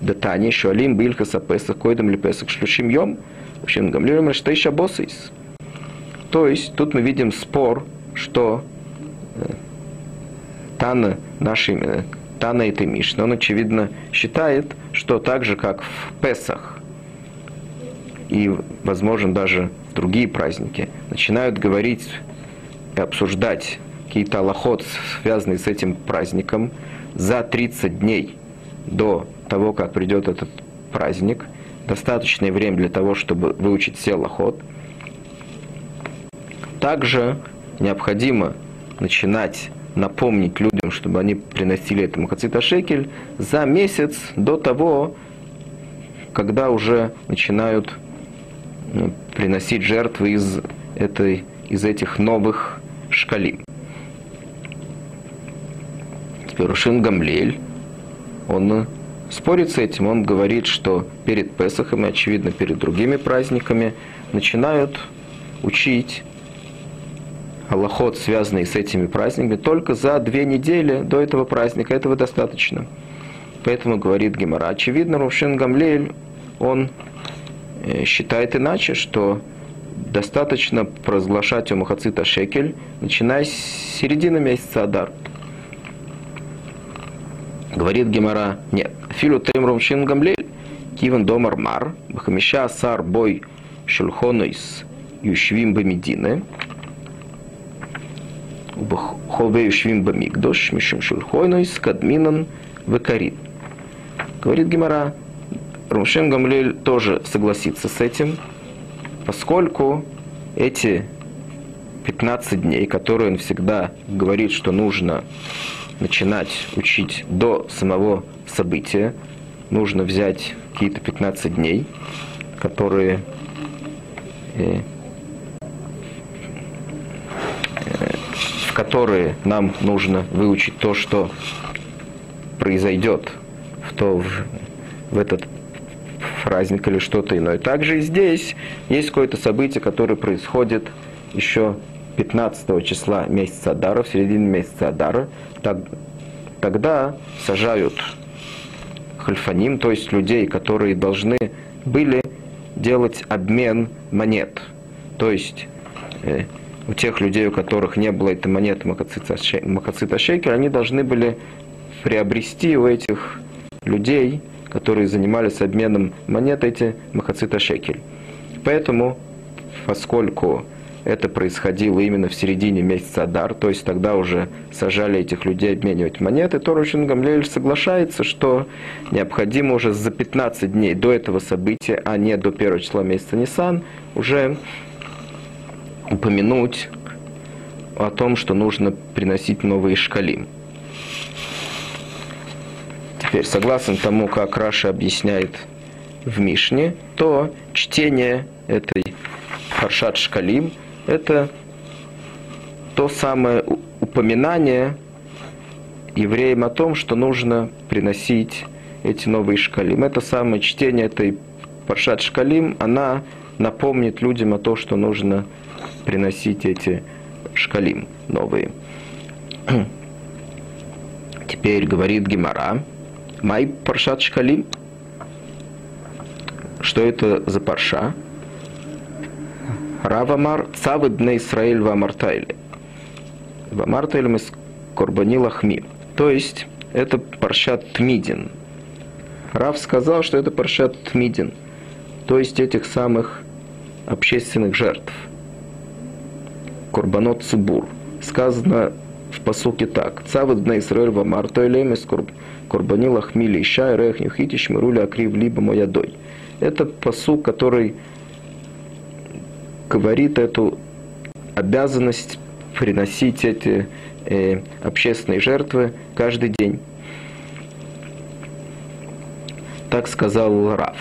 Да Тани, Шуалим, Бильха Сапесах, Койдам Лепесах Шлюшим Йом, Румшин Гамлель, Марштейша Босейс. То есть тут мы видим спор, что э, Тана нашей, э, Тана этой Мишны, он, очевидно, считает, что так же, как в Песах и, возможно, даже другие праздники, начинают говорить и обсуждать какие-то аллахот, связанные с этим праздником, за 30 дней до того, как придет этот праздник, достаточное время для того, чтобы выучить все аллахот. Также необходимо начинать напомнить людям, чтобы они приносили этому хацита шекель за месяц до того, когда уже начинают ну, приносить жертвы из, этой, из этих новых шкалим. Рушин Гамлель, он спорит с этим, он говорит, что перед Песахом и, очевидно, перед другими праздниками начинают учить Аллахот, связанный с этими праздниками, только за две недели до этого праздника. Этого достаточно. Поэтому говорит Гемора. Очевидно, Рушин Гамлель, он э, считает иначе, что достаточно провозглашать Омахацита Шекель, начиная с середины месяца Адар. Говорит Гемора, нет. Филу Теймром Шин Гамлель, Киван Домар Мар, Бахамиша Сар Бой Шульхонойс Юшвим Бамедины, Хове Юшвим Бамигдош, Мишим Шульхонойс, Кадминан Векарин. Говорит Гемора, Румшин Гамлель тоже согласится с этим, поскольку эти 15 дней, которые он всегда говорит, что нужно начинать учить до самого события, нужно взять какие-то 15 дней, которые в которые нам нужно выучить то, что произойдет в, то, в, в этот праздник или что-то иное. Также и здесь есть какое-то событие, которое происходит еще 15 числа месяца Адара, в середине месяца Адара, так, тогда сажают хальфаним, то есть людей, которые должны были делать обмен монет. То есть э, у тех людей, у которых не было этой монеты Махацита Шекер, они должны были приобрести у этих людей, которые занимались обменом монет, эти Махацита Шекель. Поэтому, поскольку это происходило именно в середине месяца Адар, то есть тогда уже сажали этих людей обменивать монеты, то Рушин Гамлель соглашается, что необходимо уже за 15 дней до этого события, а не до первого числа месяца Нисан, уже упомянуть о том, что нужно приносить новые шкалим. Теперь, согласно тому, как Раша объясняет в Мишне, то чтение этой Паршат Шкалим – это то самое упоминание евреям о том, что нужно приносить эти новые шкалим. Это самое чтение этой Паршат Шкалим, она напомнит людям о том, что нужно приносить эти шкалим новые. Теперь говорит Гимара, Май Паршат Шкалим. Что это за парша? Равамар Цавы Бне Исраиль Вамартайли. Вамартайли мы Корбани Лахми. То есть, это паршат Тмидин. Рав сказал, что это паршат Тмидин. То есть, этих самых общественных жертв. Корбанот Цибур. Сказано в посуке так. Цавы Бне Исраиль Вамартайли мы Корбани Лахми Лиша Рех Нюхитиш Мируля Акрив Либо Моядой. Это посук, который говорит эту обязанность приносить эти э, общественные жертвы каждый день. Так сказал Раф.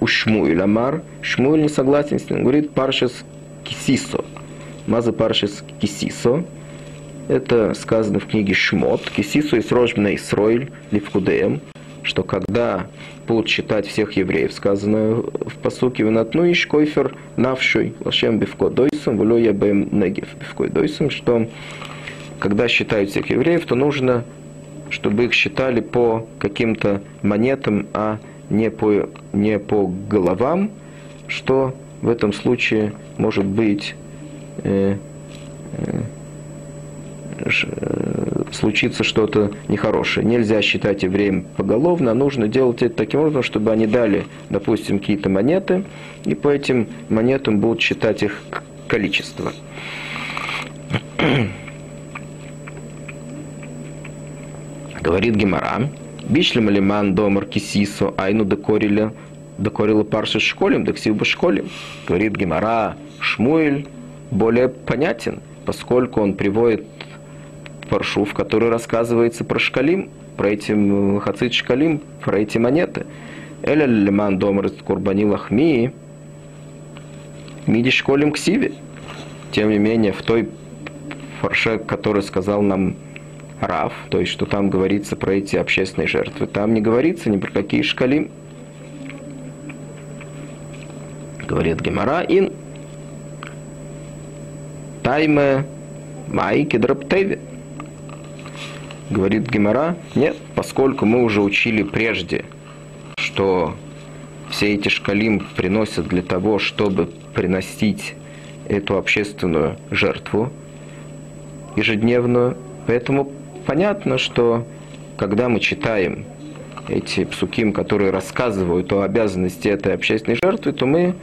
У Шмуэль Амар. Шмуэль не согласен с ним. Говорит Паршес Кисисо. Маза Паршес Кисисо. Это сказано в книге Шмот. Кисисо и Срожбна Исроиль Ливкудеем. Что когда будут считать всех евреев, сказано в посуке «Венатну иш койфер навшой лашем бивко дойсом, вло я бэм негев бивко дойсом», что когда считают всех евреев, то нужно, чтобы их считали по каким-то монетам, а не по, не по головам, что в этом случае может быть случится что-то нехорошее. Нельзя считать евреям поголовно, а нужно делать это таким образом, чтобы они дали, допустим, какие-то монеты, и по этим монетам будут считать их количество. Говорит Гемара, Бишлем лиман домар кисисо, айну декорили, декорила парша школем, дексив бы школем. Говорит Гемара, Шмуэль более понятен, поскольку он приводит паршу, в которой рассказывается про шкалим, про эти хацит шкалим, про эти монеты. Эля лиман домр курбани лахми, миди школим ксиви. Тем не менее, в той фарше, который сказал нам Рав, то есть, что там говорится про эти общественные жертвы, там не говорится ни про какие шкалим. Говорит Гемара, ин тайме майки драптеви. Говорит Гемора, нет, поскольку мы уже учили прежде, что все эти шкалим приносят для того, чтобы приносить эту общественную жертву ежедневную. Поэтому понятно, что когда мы читаем эти псуким, которые рассказывают о обязанности этой общественной жертвы, то мы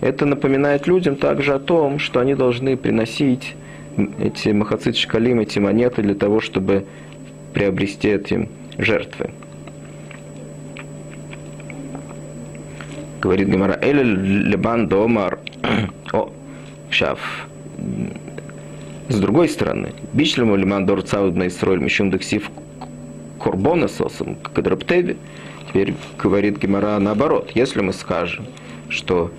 это напоминает людям также о том, что они должны приносить эти махацит шкалим, эти монеты для того, чтобы приобрести эти жертвы. Говорит Гемара, Эле Лебан Домар. О, шаф. С другой стороны, Бишлему Лиман Дор Цаудна Исроль Мишум Дексив Корбона Сосом Кадраптеви. Теперь говорит Гемара наоборот. Если мы скажем, что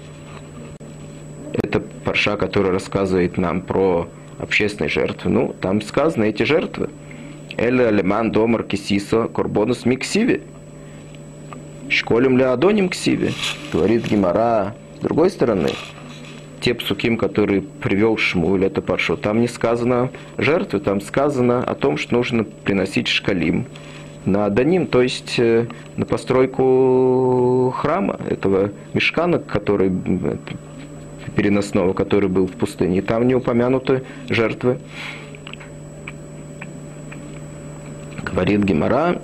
парша, который рассказывает нам про общественные жертвы, ну, там сказано эти жертвы – Эле алеман домар кисисо корбонус миксиви. Школем ли адоним ксиви? Говорит Гимара. С другой стороны, те псуким, которые привел Шмуль, это паршо, там не сказано жертвы, там сказано о том, что нужно приносить шкалим на Адоним, то есть э, на постройку храма, этого мешкана, который переносного, который был в пустыне. И там не упомянуты жертвы. говорит Гемора,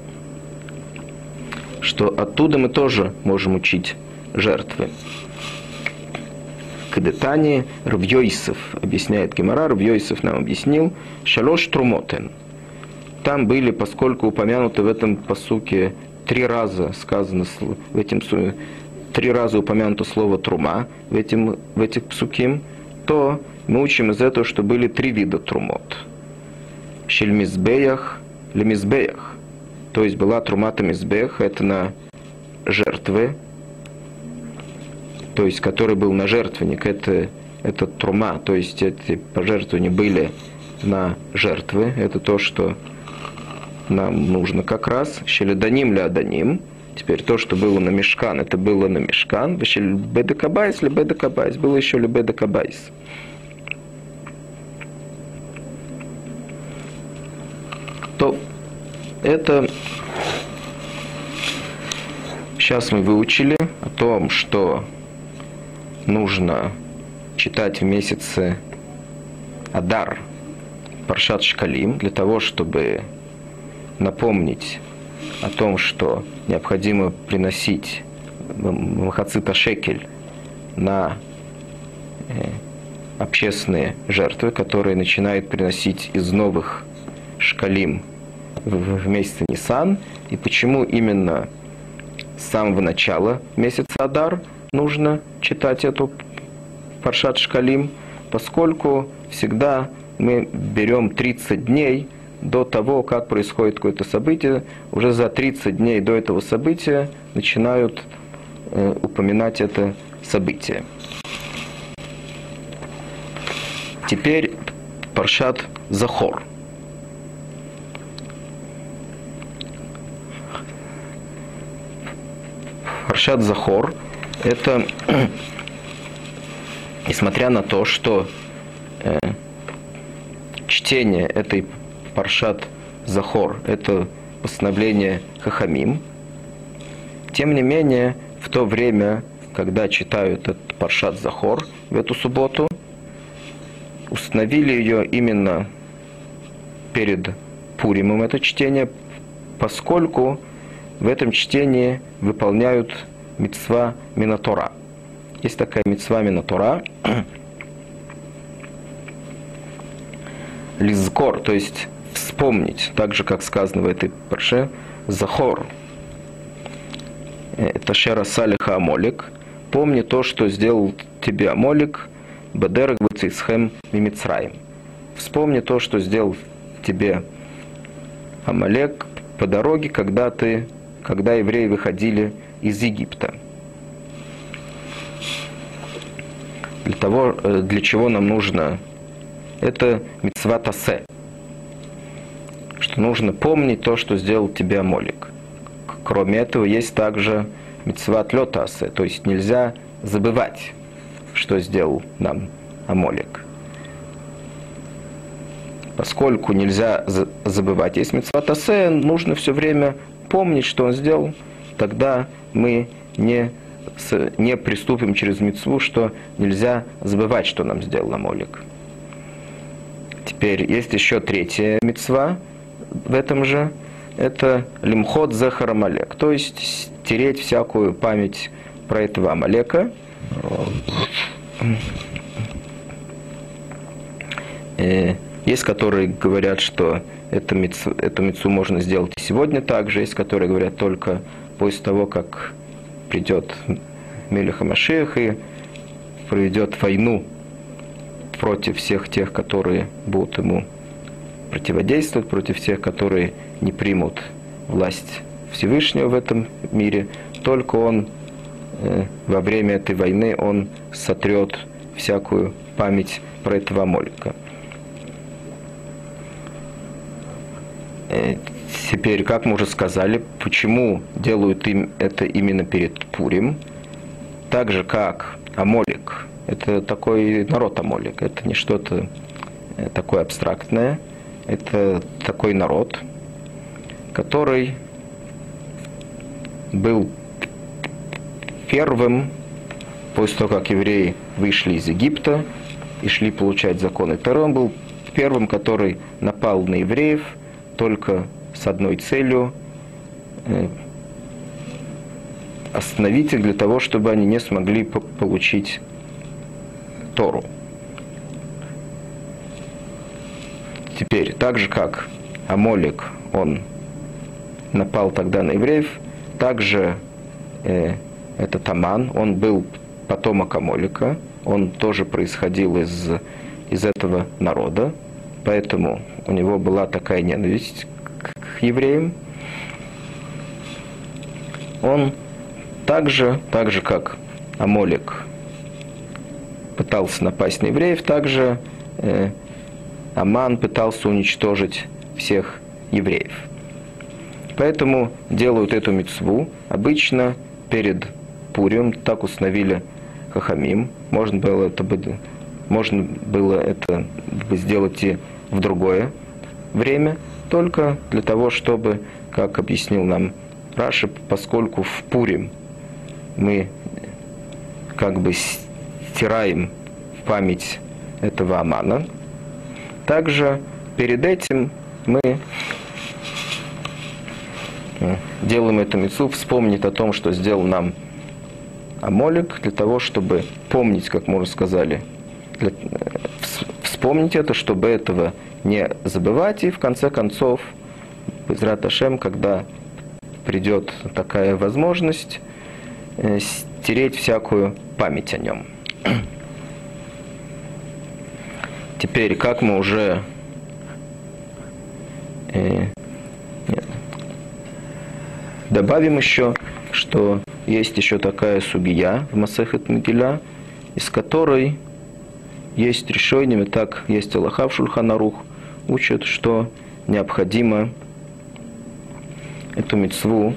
что оттуда мы тоже можем учить жертвы. Кадетани Равьойсов, объясняет Гемора, Равьойсов нам объяснил, Шалош Трумотен. Там были, поскольку упомянуты в этом посуке три раза сказано в этим три раза упомянуто слово трума в, этим, в этих псуким, то мы учим из этого, что были три вида трумот. Шельмизбеях, лемизбеях. То есть была трумата мизбех, это на жертвы, то есть который был на жертвенник, это, это трума, то есть эти пожертвования были на жертвы, это то, что нам нужно как раз. Щеледаним ли аданим. Теперь то, что было на мешкан, это было на мешкан. Бедекабайс ли бедекабайс. Было еще ли бедекабайс. То это сейчас мы выучили о том, что нужно читать в месяце Адар Паршат Шкалим для того, чтобы напомнить о том, что необходимо приносить махацита шекель на э, общественные жертвы, которые начинают приносить из новых шкалим в месяце Нисан, и почему именно с самого начала месяца Адар нужно читать эту Паршат Шкалим, поскольку всегда мы берем 30 дней до того, как происходит какое-то событие, уже за 30 дней до этого события начинают э, упоминать это событие. Теперь Паршат Захор. Паршат Захор – это, несмотря на то, что э, чтение этой Паршат Захор. Это постановление Хахамим. Тем не менее, в то время, когда читают этот Паршат Захор в эту субботу, установили ее именно перед Пуримом, это чтение, поскольку в этом чтении выполняют мецва Минатора. Есть такая мецва Минатора, лизкор, то есть вспомнить, так же, как сказано в этой парше, захор. Это шера салиха амолик. Помни то, что сделал тебе амолик, бадерак бацисхем мимицраим. Вспомни то, что сделал тебе Амалек по дороге, когда ты, когда евреи выходили из Египта. Для того, э, для чего нам нужно это мецва тасе нужно помнить то, что сделал тебе Амолик. Кроме этого, есть также митцват летасе, то есть нельзя забывать, что сделал нам Амолик. Поскольку нельзя забывать, есть митцват асе, нужно все время помнить, что он сделал, тогда мы не, не приступим через митцву, что нельзя забывать, что нам сделал Амолик. Теперь есть еще третья мецва, в этом же, это лимхот захар Амалек, то есть стереть всякую память про этого Амалека. Э, есть, которые говорят, что это мицу, эту мецу можно сделать и сегодня также, есть, которые говорят только после того, как придет Мелиха Машех и проведет войну против всех тех, которые будут ему противодействовать против тех, которые не примут власть Всевышнего в этом мире. Только он э, во время этой войны он сотрет всякую память про этого Амолика. Э, теперь, как мы уже сказали, почему делают им это именно перед Пурим, так же как Амолик, это такой народ Амолик, это не что-то э, такое абстрактное – это такой народ, который был первым, после того, как евреи вышли из Египта и шли получать законы Торы, он был первым, который напал на евреев только с одной целью э, остановить их для того, чтобы они не смогли получить Тору. Теперь, так же как Амолик, он напал тогда на евреев, также э, этот Аман, он был потомок Амолика, он тоже происходил из, из этого народа, поэтому у него была такая ненависть к, к евреям. Он также, так же как Амолик пытался напасть на евреев, также э, Аман пытался уничтожить всех евреев. Поэтому делают эту мецву обычно перед Пурим, так установили Хахамим. Можно было это, быть, можно было это сделать и в другое время, только для того, чтобы, как объяснил нам Раши, поскольку в Пурим мы как бы стираем память этого Амана, также перед этим мы э, делаем эту мецу, вспомнить о том, что сделал нам Амолик, для того, чтобы помнить, как мы уже сказали, для, э, вспомнить это, чтобы этого не забывать, и в конце концов, без Раташем, когда придет такая возможность, э, стереть всякую память о нем. Теперь, как мы уже э, добавим еще, что есть еще такая субия в Масехет Мегиля, из которой есть решение, так есть Аллаха в Шульханарух, учат, что необходимо эту мецву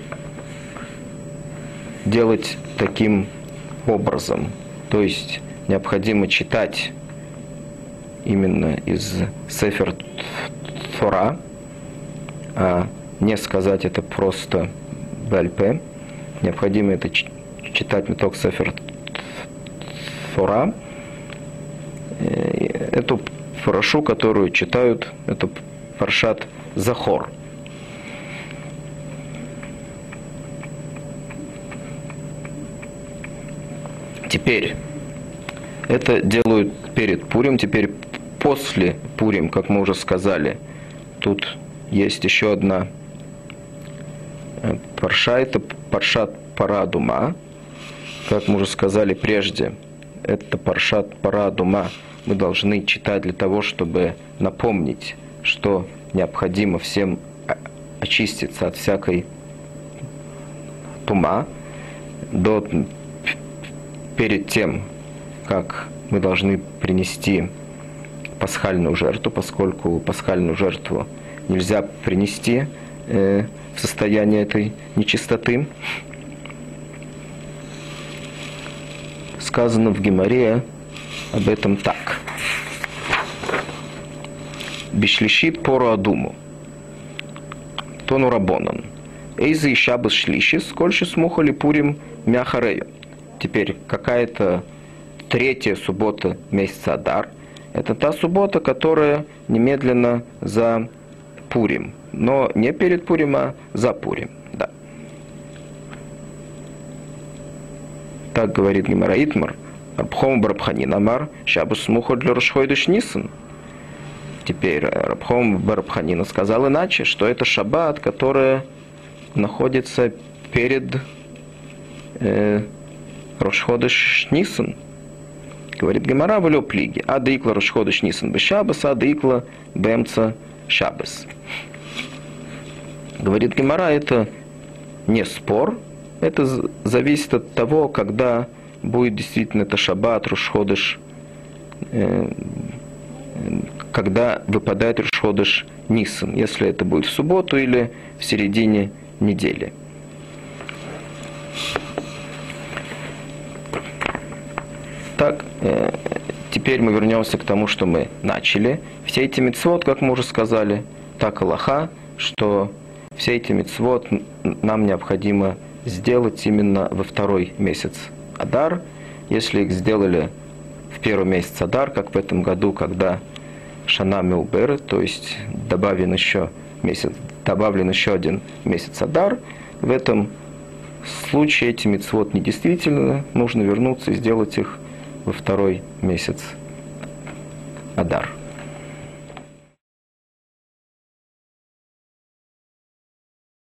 делать таким образом. То есть необходимо читать именно из Сефер Тора, а не сказать это просто БЛП. Необходимо это читать меток Сефер Тора. Э, эту фарашу, которую читают, это Паршат Захор. Теперь это делают перед Пурим, теперь после Пурим, как мы уже сказали, тут есть еще одна э, парша, это паршат Парадума, как мы уже сказали прежде, это паршат Парадума. Мы должны читать для того, чтобы напомнить, что необходимо всем очиститься от всякой тума до, перед тем, как мы должны принести пасхальную жертву, поскольку пасхальную жертву нельзя принести э, в состоянии этой нечистоты. Сказано в Геморе об этом так. Бишлишит пору адуму. Тону рабонан. Эйза и шабас шлиши, скольши смухали пурим мяхарею. Теперь какая-то третья суббота месяца Адар – это та суббота, которая немедленно за Пурим. Но не перед Пурим, а за Пурим. Да. Так говорит Гимара Итмар. Рабхом Барабханин Амар, Шабус Мухо для Рашхойдыш Нисан. Теперь Рабхом Барабханина сказал иначе, что это шаббат, который находится перед э, Рошходыш Нисан. Говорит Гемара в плиги. А дикла Рошходыш Нисан Бешабас, а дикла Бемца Шабас. Говорит Гемара, это не спор, это зависит от того, когда будет действительно это шаббат, Рушходыш, э, когда выпадает Рушходыш Нисан, если это будет в субботу или в середине недели. Так, э, теперь мы вернемся к тому, что мы начали. Все эти мецвод, как мы уже сказали, так Аллаха, что все эти мецвод нам необходимо сделать именно во второй месяц Адар. Если их сделали в первый месяц Адар, как в этом году, когда Шана Милбер, то есть добавлен еще месяц, добавлен еще один месяц Адар, в этом случае эти мецвод недействительны, нужно вернуться и сделать их во второй месяц Адар.